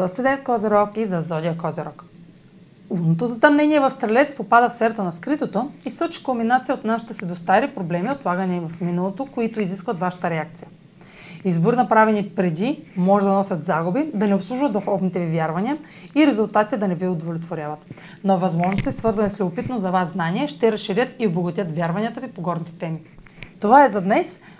За Седев Козирог и за Зодия Козирог. Лунното затъмнение в Стрелец попада в сферата на скритото и сочи кулминация от нашите си до стари проблеми, отлагани в миналото, които изискват вашата реакция. Избор направени преди може да носят загуби, да не обслужват духовните ви вярвания и резултатите да не ви удовлетворяват. Но възможности, свързани с любопитно за вас знание, ще разширят и обогатят вярванията ви по горните теми. Това е за днес.